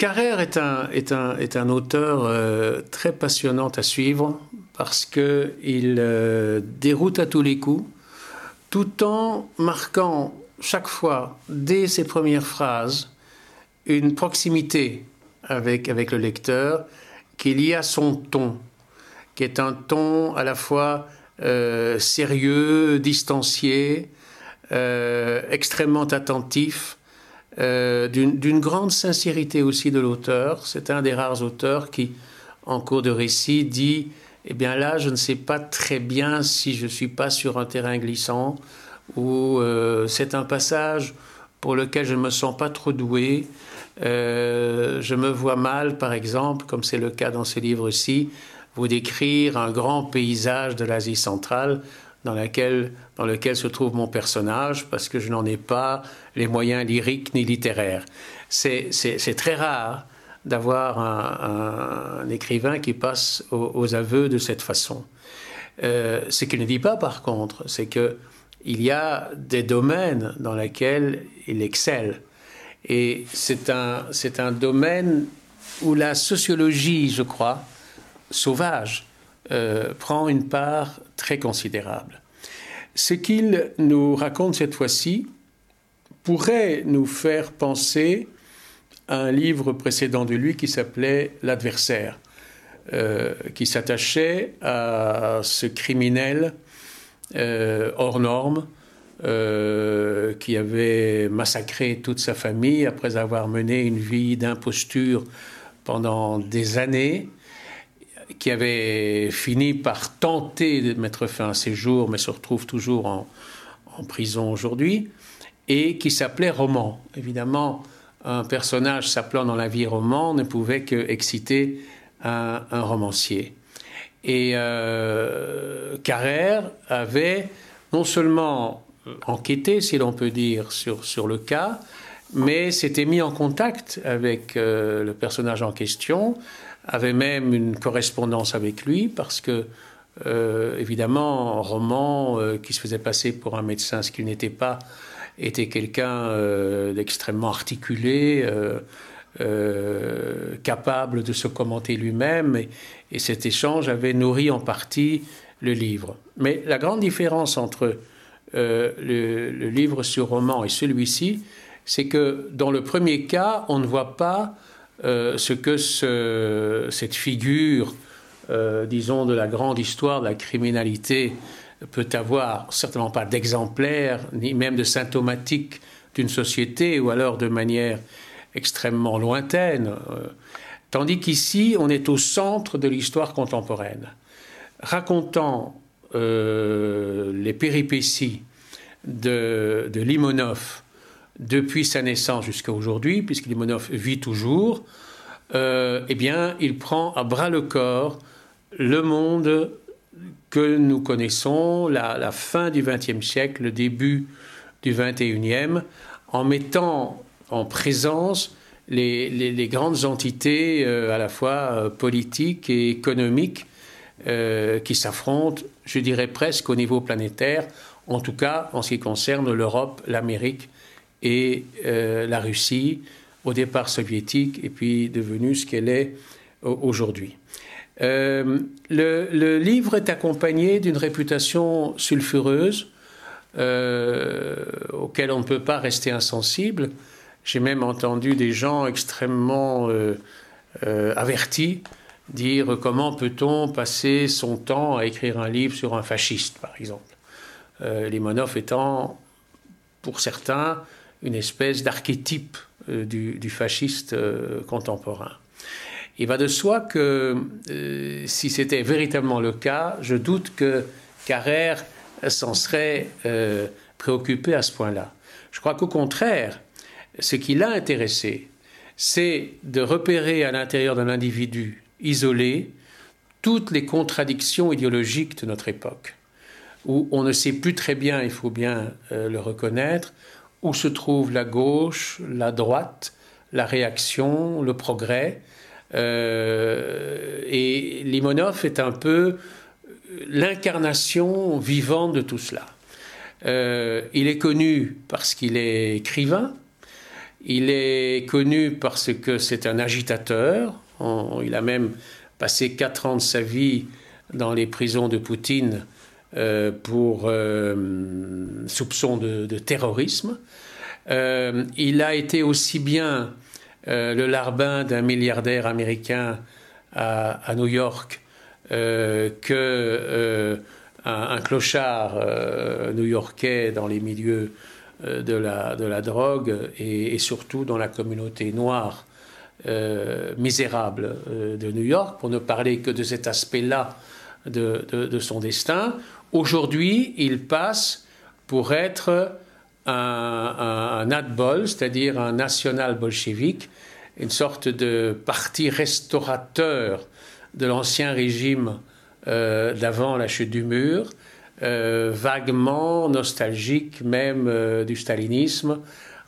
Carrère est un, auteur euh, très passionnant à suivre parce qu'il euh, déroute à tous les coups, tout en marquant chaque fois, dès ses premières phrases, une proximité avec, avec le lecteur, qu'il y a son ton, qui est un ton à la fois euh, sérieux, distancié, extrêmement attentif, euh, d'une grande sincérité aussi de l'auteur. C'est un des rares auteurs qui, en cours de récit, dit Eh bien là, je ne sais pas très bien si je ne suis pas sur un terrain glissant, ou euh, c'est un passage pour lequel je ne me sens pas trop doué. Euh, je me vois mal, par exemple, comme c'est le cas dans ce livre-ci, vous décrire un grand paysage de l'Asie centrale dans, laquelle, dans lequel se trouve mon personnage, parce que je n'en ai pas les moyens lyriques ni littéraires. C'est très rare d'avoir un, écrivain qui passe aux, aveux de cette façon. Euh, ce qu'il ne dit pas, par contre, c'est que il y a des domaines dans lesquels il excelle. Et c'est un, un domaine où la sociologie, je crois, sauvage, euh, prend une part très considérable. Ce qu'il nous raconte cette fois-ci pourrait nous faire penser à un livre précédent de lui qui s'appelait L'adversaire, euh, qui s'attachait à ce criminel euh, hors norme qui avait massacré toute sa famille après avoir mené une vie d'imposture pendant des années qui avait fini par tenter de mettre fin à ses jours, mais se retrouve toujours en, prison aujourd'hui, et qui s'appelait Roman. Évidemment, un personnage s'appelant dans la vie roman ne pouvait que exciter un, romancier. Et euh, Carrère avait non seulement enquêté, si l'on peut dire, sur, sur le cas, mais s'était mis en contact avec euh, le personnage en question, avait même une correspondance avec lui parce que, euh, évidemment, Roman, euh, qui se faisait passer pour un médecin, ce qu'il n'était pas, était quelqu'un d'extrêmement articulé, capable de se commenter lui-même, et, cet échange avait nourri en partie le livre. Mais la grande différence entre le, livre sur Roman et celui-ci, c'est que dans le premier cas, on ne voit pas euh, ce que cette figure, euh, disons, de la grande histoire de la criminalité peut avoir, certainement pas d'exemplaire, ni même de symptomatique d'une société, ou alors de manière extrêmement lointaine. Euh, tandis qu'ici, on est au centre de l'histoire contemporaine, racontant les péripéties de, de Limonov, depuis sa naissance jusqu'à aujourd'hui, puisque Limonov vit toujours, euh, eh bien, il prend à bras le corps le monde que nous connaissons, la, fin du XXe siècle, le début du XXIe, en mettant en présence les, grandes entités euh, à la fois euh, politiques et économiques qui s'affrontent, je dirais presque au niveau planétaire, en tout cas en ce qui concerne l'Europe, l'Amérique et euh, la Russie, au départ soviétique, et puis devenue ce qu'elle est aujourd'hui. Euh, le, livre est accompagné d'une réputation sulfureuse euh, auquel on ne peut pas rester insensible. J'ai même entendu des gens extrêmement avertis dire comment peut-on passer son temps à écrire un livre sur un fasciste, par exemple? Limonov étant, pour certains, une espèce d'archétype euh, du, fasciste euh, contemporain. Il va de soi que euh, si c'était véritablement le cas, je doute que Carrère s'en serait préoccupé à ce point-là. Je crois qu'au contraire, ce qui l'a intéressé, c'est de repérer à l'intérieur d'un individu isolé toutes les contradictions idéologiques de notre époque, où on ne sait plus très bien, il faut bien le reconnaître, où se trouve la gauche, la droite, la réaction, le progrès. Euh, et Limonov est un peu l'incarnation vivante de tout cela. Euh, il est connu parce qu'il est écrivain, Il est connu parce que c'est un agitateur. il a même passé quatre ans de sa vie dans les prisons de Poutine euh, pour euh, soupçon de, terrorisme. Euh, il a été aussi bien le larbin d'un milliardaire américain à, New York que un, clochard new-yorkais dans les milieux de la, de la drogue et, surtout dans la communauté noire misérable de New York, pour ne parler que de cet aspect-là de, son destin. Aujourd'hui, il passe pour être un, un, c'est-à-dire un national bolchevique, une sorte de parti restaurateur de l'ancien régime euh, d'avant la chute du mur, euh, vaguement nostalgique même euh, du stalinisme,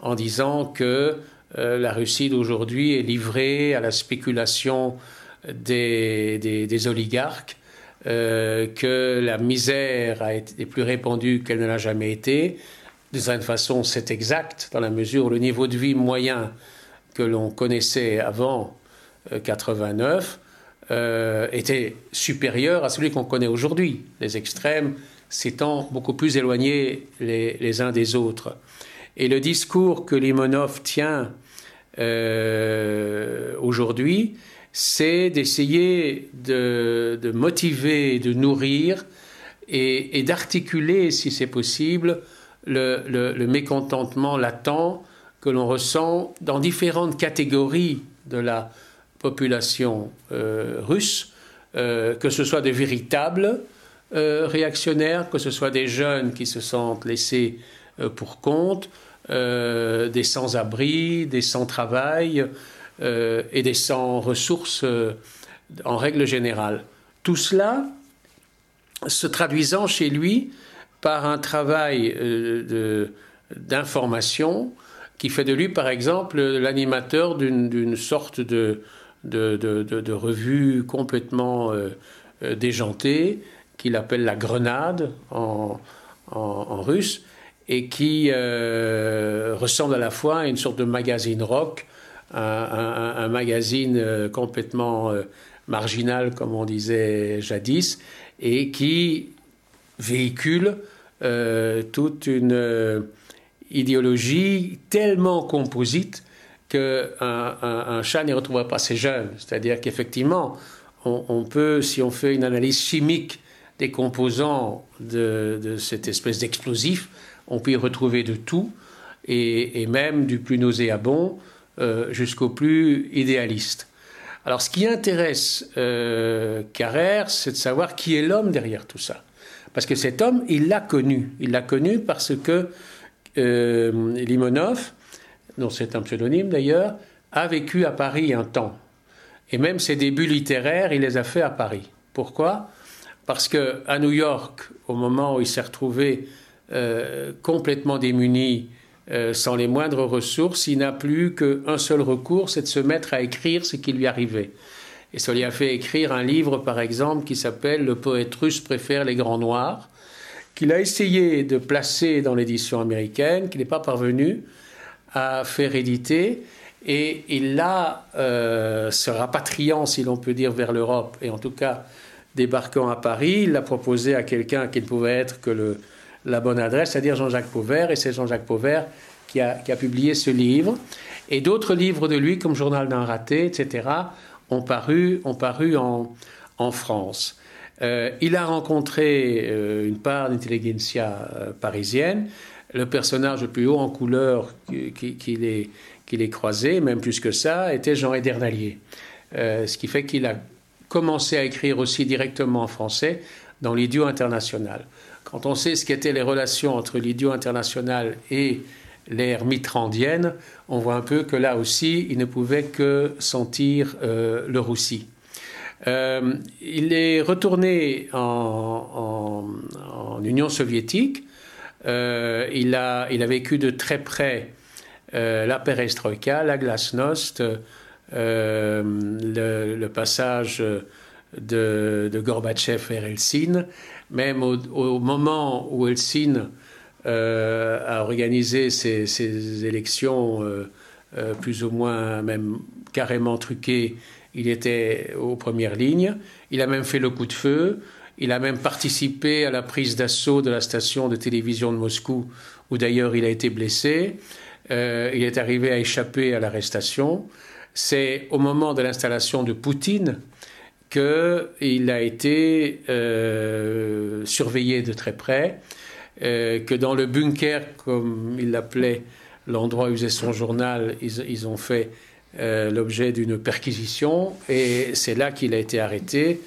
en disant que la Russie d'aujourd'hui est livrée à la spéculation des oligarques euh, que la misère a été plus répandue qu'elle ne l'a jamais été. De certaine façon, c'est exact, dans la mesure où le niveau de vie moyen que l'on connaissait avant 89 euh, euh, était supérieur à celui qu'on connaît aujourd'hui, les extrêmes s'étant beaucoup plus éloignés les, uns des autres. Et le discours que Limonov tient aujourd'hui, c'est d'essayer de, motiver, de nourrir et, d'articuler, si c'est possible, le, mécontentement latent que l'on ressent dans différentes catégories de la population euh, russe, euh, que ce soit des véritables euh, réactionnaires, que ce soit des jeunes qui se sentent laissés pour compte, des sans-abri, des sans-travail, euh, et des sans-ressources euh, en règle générale. Tout cela se traduisant chez lui par un travail euh, d'information qui fait de lui, par exemple, l'animateur d'une sorte de, de, revue complètement déjantée qu'il appelle la Grenade en, en, russe et qui ressemble à la fois à une sorte de magazine rock un, magazine euh, complètement euh, marginal, comme on disait jadis, et qui véhicule euh, toute une idéologie tellement composite qu'un un, chat n'y retrouvera pas ses jeunes. C'est-à-dire qu'effectivement, on, peut, si on fait une analyse chimique des composants de, cette espèce d'explosif, on peut y retrouver de tout, et, même du plus nauséabond jusqu'au plus idéaliste. Alors ce qui intéresse euh, Carrère, c'est de savoir qui est l'homme derrière tout ça. Parce que cet homme, il l'a connu. Il l'a connu parce que euh, Limonov, dont c'est un pseudonyme d'ailleurs, a vécu à Paris un temps. Et même ses débuts littéraires, il les a fait à Paris. Pourquoi? Parce que à New York, au moment où il s'est retrouvé complètement démuni euh, sans les moindres ressources, il n'a plus qu'un seul recours, c'est de se mettre à écrire ce qui lui arrivait. Et ça lui a fait écrire un livre, par exemple, qui s'appelle Le poète russe préfère les grands noirs, qu'il a essayé de placer dans l'édition américaine, qu'il n'est pas parvenu à faire éditer. Et il l'a, euh, se rapatriant, si l'on peut dire, vers l'Europe, et en tout cas débarquant à Paris, il l'a proposé à quelqu'un qui ne pouvait être que le, la bonne adresse, c'est-à-dire Jean-Jacques Pauvert, et c'est Jean-Jacques Pauvert qui a, publié ce livre. Et d'autres livres de lui, comme Journal d'un raté, etc., ont paru, ont paru en, en France. Euh, il a rencontré euh, une part d'intelligentsia euh, parisienne. Le personnage le plus haut en couleur qu'il ait, croisé, même plus que ça, était Jean Edernalier. ce qui fait qu'il a commencé à écrire aussi directement en français dans l'idiot international. Quand on sait ce qu'étaient les relations entre l'idiot international et l'ère mitrandienne, on voit un peu que là aussi, il ne pouvait que sentir euh, le roussi. Euh, il est retourné en, Union soviétique. Euh, il, a, vécu de très près la perestroïka, la glasnost, le, passage de, de Gorbatchev vers Helsinki même au, moment où Helsinki euh, a organisé ses, élections euh, plus ou moins même carrément truqué, il était aux premières lignes. Il a même fait le coup de feu. Il a même participé à la prise d'assaut de la station de télévision de Moscou, où d'ailleurs il a été blessé. Euh, il est arrivé à échapper à l'arrestation. C'est au moment de l'installation de Poutine qu'il a été euh, surveillé de très près, euh, que dans le bunker, comme il l'appelait, l'endroit où faisait son journal, ils ont fait l'objet d'une perquisition, et c'est là qu'il a été arrêté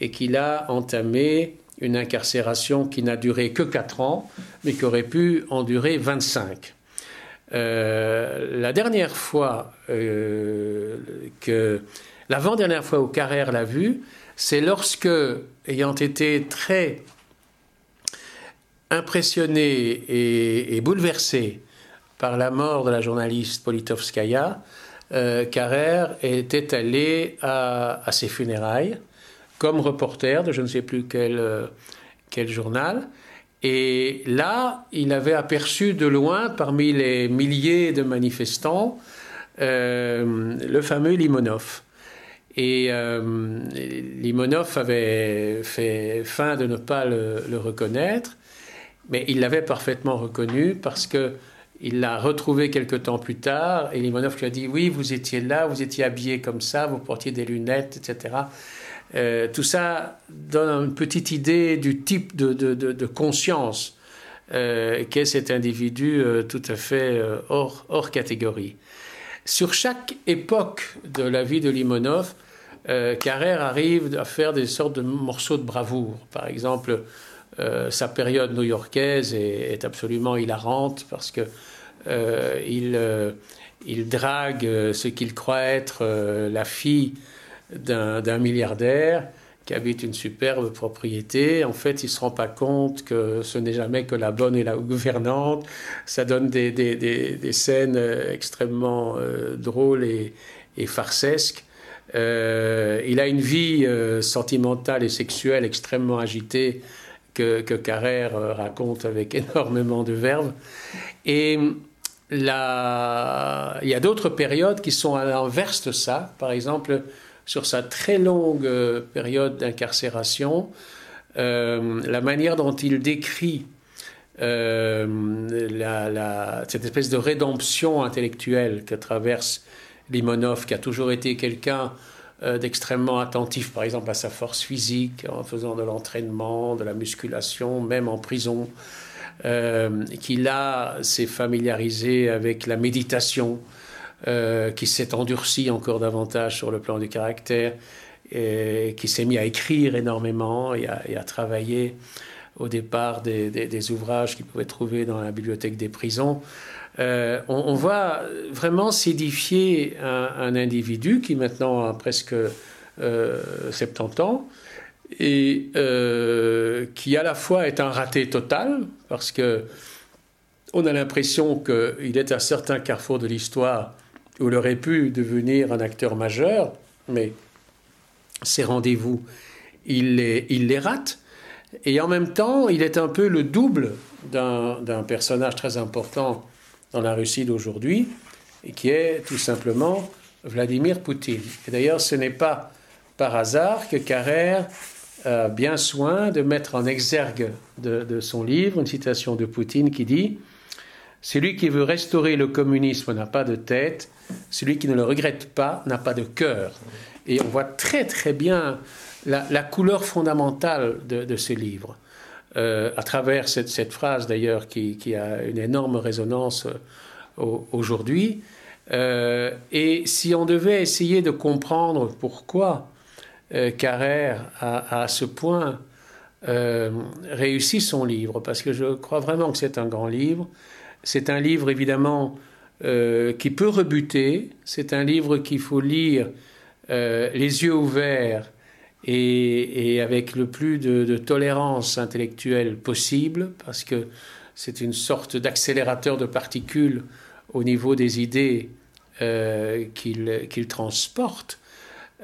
et qu'il a entamé une incarcération qui n'a duré que 4 ans, mais qui aurait pu en durer 25. Euh, la dernière fois euh, que l'avant-dernière fois où Carrère l'a vu, c'est lorsque, ayant été très impressionné et, bouleversé par la mort de la journaliste Politovskaya, euh, Carrère était allé à ses funérailles comme reporter de je ne sais plus quel, euh, quel journal. Et là, il avait aperçu de loin, parmi les milliers de manifestants, euh, le fameux Limonov. Et euh, Limonov avait fait fin de ne pas le, reconnaître, mais il l'avait parfaitement reconnu parce que il l'a retrouvé quelque temps plus tard et Limonov lui a dit oui, vous étiez là, vous étiez habillé comme ça, vous portiez des lunettes, etc. Euh, tout ça donne une petite idée du type de, conscience euh, qu'est cet individu tout à fait hors, hors, catégorie. Sur chaque époque de la vie de Limonov, Carrère arrive à faire des sortes de morceaux de bravoure. Par exemple, sa période new-yorkaise est, absolument hilarante parce que il, il, drague ce qu'il croit être la fille d'un milliardaire qui habite une superbe propriété. En fait, il ne se rend pas compte que ce n'est jamais que la bonne et la gouvernante. Ça donne des, scènes euh, extrêmement euh, drôles et, et farcesques. Euh, il a une vie sentimentale et sexuelle extrêmement agitée que, que Carrère raconte avec énormément de verve. Et la... il y a d'autres périodes qui sont à l'inverse de ça. Par exemple, sur sa très longue euh, période d'incarcération, euh, la manière dont il décrit euh, cette espèce de rédemption intellectuelle que traverse Limonov, qui a toujours été quelqu'un d'extrêmement attentif, par exemple, à sa force physique, en faisant de l'entraînement, de la musculation, même en prison, qui là s'est familiarisé avec la méditation, euh, qui s'est endurci encore davantage sur le plan du caractère, et qui s'est mis à écrire énormément et à, travailler au départ des, ouvrages qu'il pouvait trouver dans la bibliothèque des prisons. Euh, on, voit vraiment s'édifier un, individu qui maintenant a presque 70 euh, ans et qui à la fois est un raté total parce que on a l'impression qu'il est à certains carrefours de l'histoire où il aurait pu devenir un acteur majeur, mais ses rendez-vous, il les, il les rate. Et en même temps, il est un peu le double d'un personnage très important dans la Russie d'aujourd'hui, qui est tout simplement Vladimir Poutine. Et d'ailleurs, ce n'est pas par hasard que Carrère a bien soin de mettre en exergue de, de son livre une citation de Poutine qui dit Celui qui veut restaurer le communisme n'a pas de tête, celui qui ne le regrette pas n'a pas de cœur. Et on voit très très bien la, couleur fondamentale de, ce livre. Euh, à travers cette, phrase d'ailleurs qui, a une énorme résonance euh, aujourd'hui. Euh, et si on devait essayer de comprendre pourquoi Carrère a, à ce point réussi son livre, parce que je crois vraiment que c'est un grand livre, c'est un livre évidemment qui peut rebuter. C'est un livre qu'il faut lire les yeux ouverts et, avec le plus de, tolérance intellectuelle possible, parce que c'est une sorte d'accélérateur de particules au niveau des idées euh, qu'il transporte.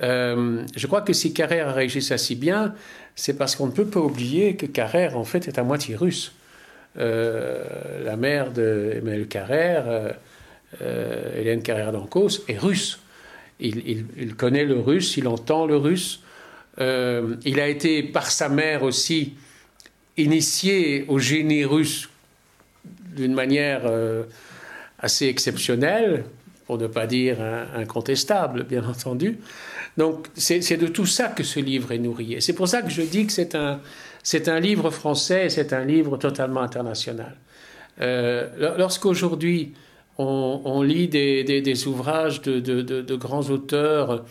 je crois que si Carrère réussi ça si bien, c'est parce qu'on ne peut pas oublier que Carrère, en fait, est à moitié russe. la mère de Carrère Hélène Carrère d'Ancos, est russe. Il, connaît le russe, il entend le russe. Il a été, par sa mère aussi, initié au génie russe d'une manière assez exceptionnelle, pour ne pas dire incontestable, bien entendu. Donc c'est de tout ça que ce livre est nourri. Et c'est pour ça que je dis que c'est un, un livre français, c'est un livre totalement international. Euh, Lorsqu'aujourd'hui on, lit des, ouvrages de, grands auteurs,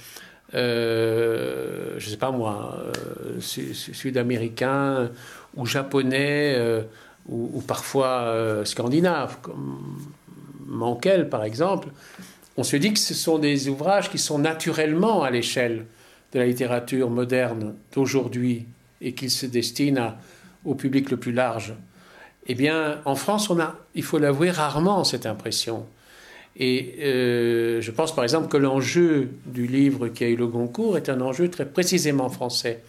euh, je ne sais pas moi, euh, sud-américains ou japonais, euh, ou, parfois scandinaves, comme Mankel par exemple, on se dit que ce sont des ouvrages qui sont naturellement à l'échelle de la littérature moderne d'aujourd'hui et qu'ils se destinent au public le plus large. Eh bien, en France, on a, il faut l'avouer, rarement cette impression. Et euh, je pense par exemple que l'enjeu du livre qui a eu le Goncourt est un enjeu très précisément français.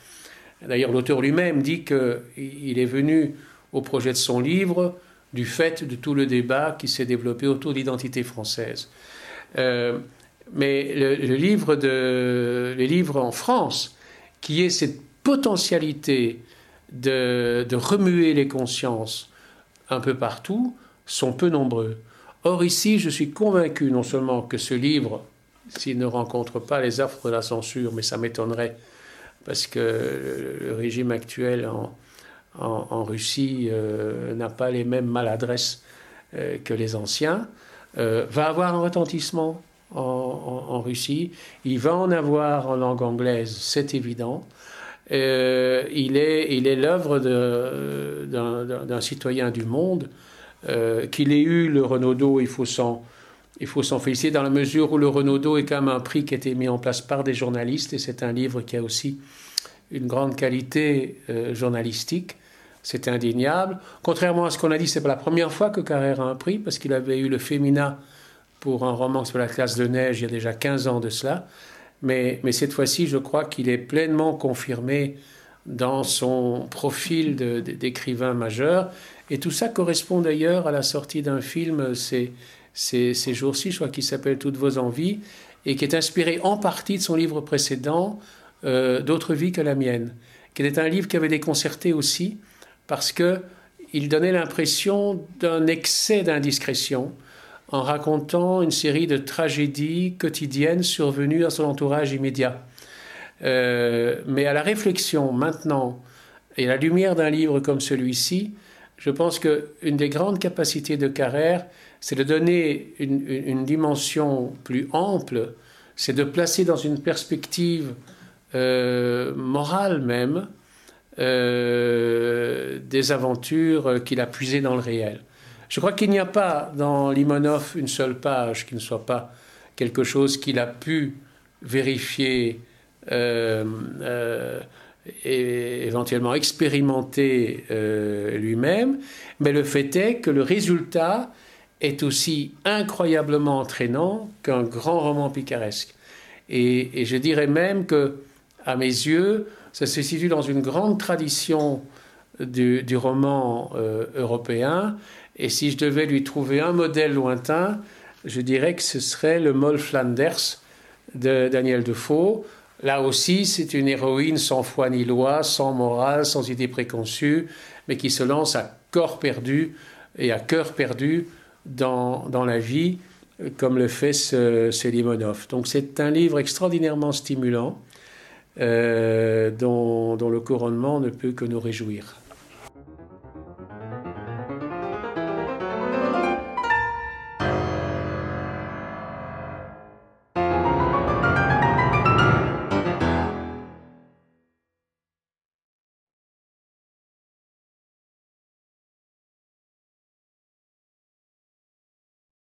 D'ailleurs, l'auteur lui-même dit qu'il est venu au projet de son livre du fait de tout le débat qui s'est développé autour de l'identité française. Euh, mais les livres en France, qui est cette potentialité de, remuer les consciences un peu partout, sont peu nombreux. Or ici, je suis convaincu non seulement que ce livre, s'il ne rencontre pas les offres de la censure, mais ça m'étonnerait, parce que le régime actuel en, Russie euh, n'a pas les mêmes maladresses euh, que les anciens, euh, va avoir un retentissement en, Russie. Il va en avoir en langue anglaise, c'est évident. il est l'œuvre d'un citoyen du monde. Qu'il ait eu le Renaudot, il faut s'en il faut s'en féliciter dans la mesure où le Renaudot est quand même un prix qui a été mis en place par des journalistes et c'est un livre qui a aussi une grande qualité journalistique. C'est indéniable. Contrairement à ce qu'on a dit, c'est pas la première fois que Carrère a un prix, parce qu'il avait eu le Féminin pour un roman sur la classe de neige il y a déjà 15 ans de cela. Mais cette fois-ci, je crois qu'il est pleinement confirmé dans son profil d'écrivain majeur. Et tout ça correspond d'ailleurs à la sortie d'un film ces, ces, ces jours-ci, je crois qu'il s'appelle Toutes vos envies, et qui est inspiré en partie de son livre précédent, euh, D'autres vies que la mienne, qui est un livre qui avait déconcerté aussi, parce qu'il donnait l'impression d'un excès d'indiscrétion en racontant une série de tragédies quotidiennes survenues dans son entourage immédiat. Euh, mais à la réflexion maintenant et à la lumière d'un livre comme celui-ci, je pense qu'une des grandes capacités de Carrère, c'est de donner une, dimension plus ample, c'est de placer dans une perspective euh, morale même euh, des aventures qu'il a puisées dans le réel. Je crois qu'il n'y a pas dans Limonov une seule page qui ne soit pas quelque chose qu'il a pu vérifier et éventuellement expérimenter lui-même, mais le fait est que le résultat est aussi incroyablement entraînant qu'un grand roman picaresque. Et, je dirais même que, à mes yeux, ça se situe dans une grande tradition du, roman euh, européen. Et si je devais lui trouver un modèle lointain, je dirais que ce serait le Moll Flanders de Daniel Defoe. Là aussi, c'est une héroïne sans foi ni loi, sans morale, sans idée préconçue, mais qui se lance à corps perdu et à cœur perdu dans, la vie, comme le fait ce Donc c'est un livre extraordinairement stimulant. Euh, dont, dont le couronnement ne peut que nous réjouir.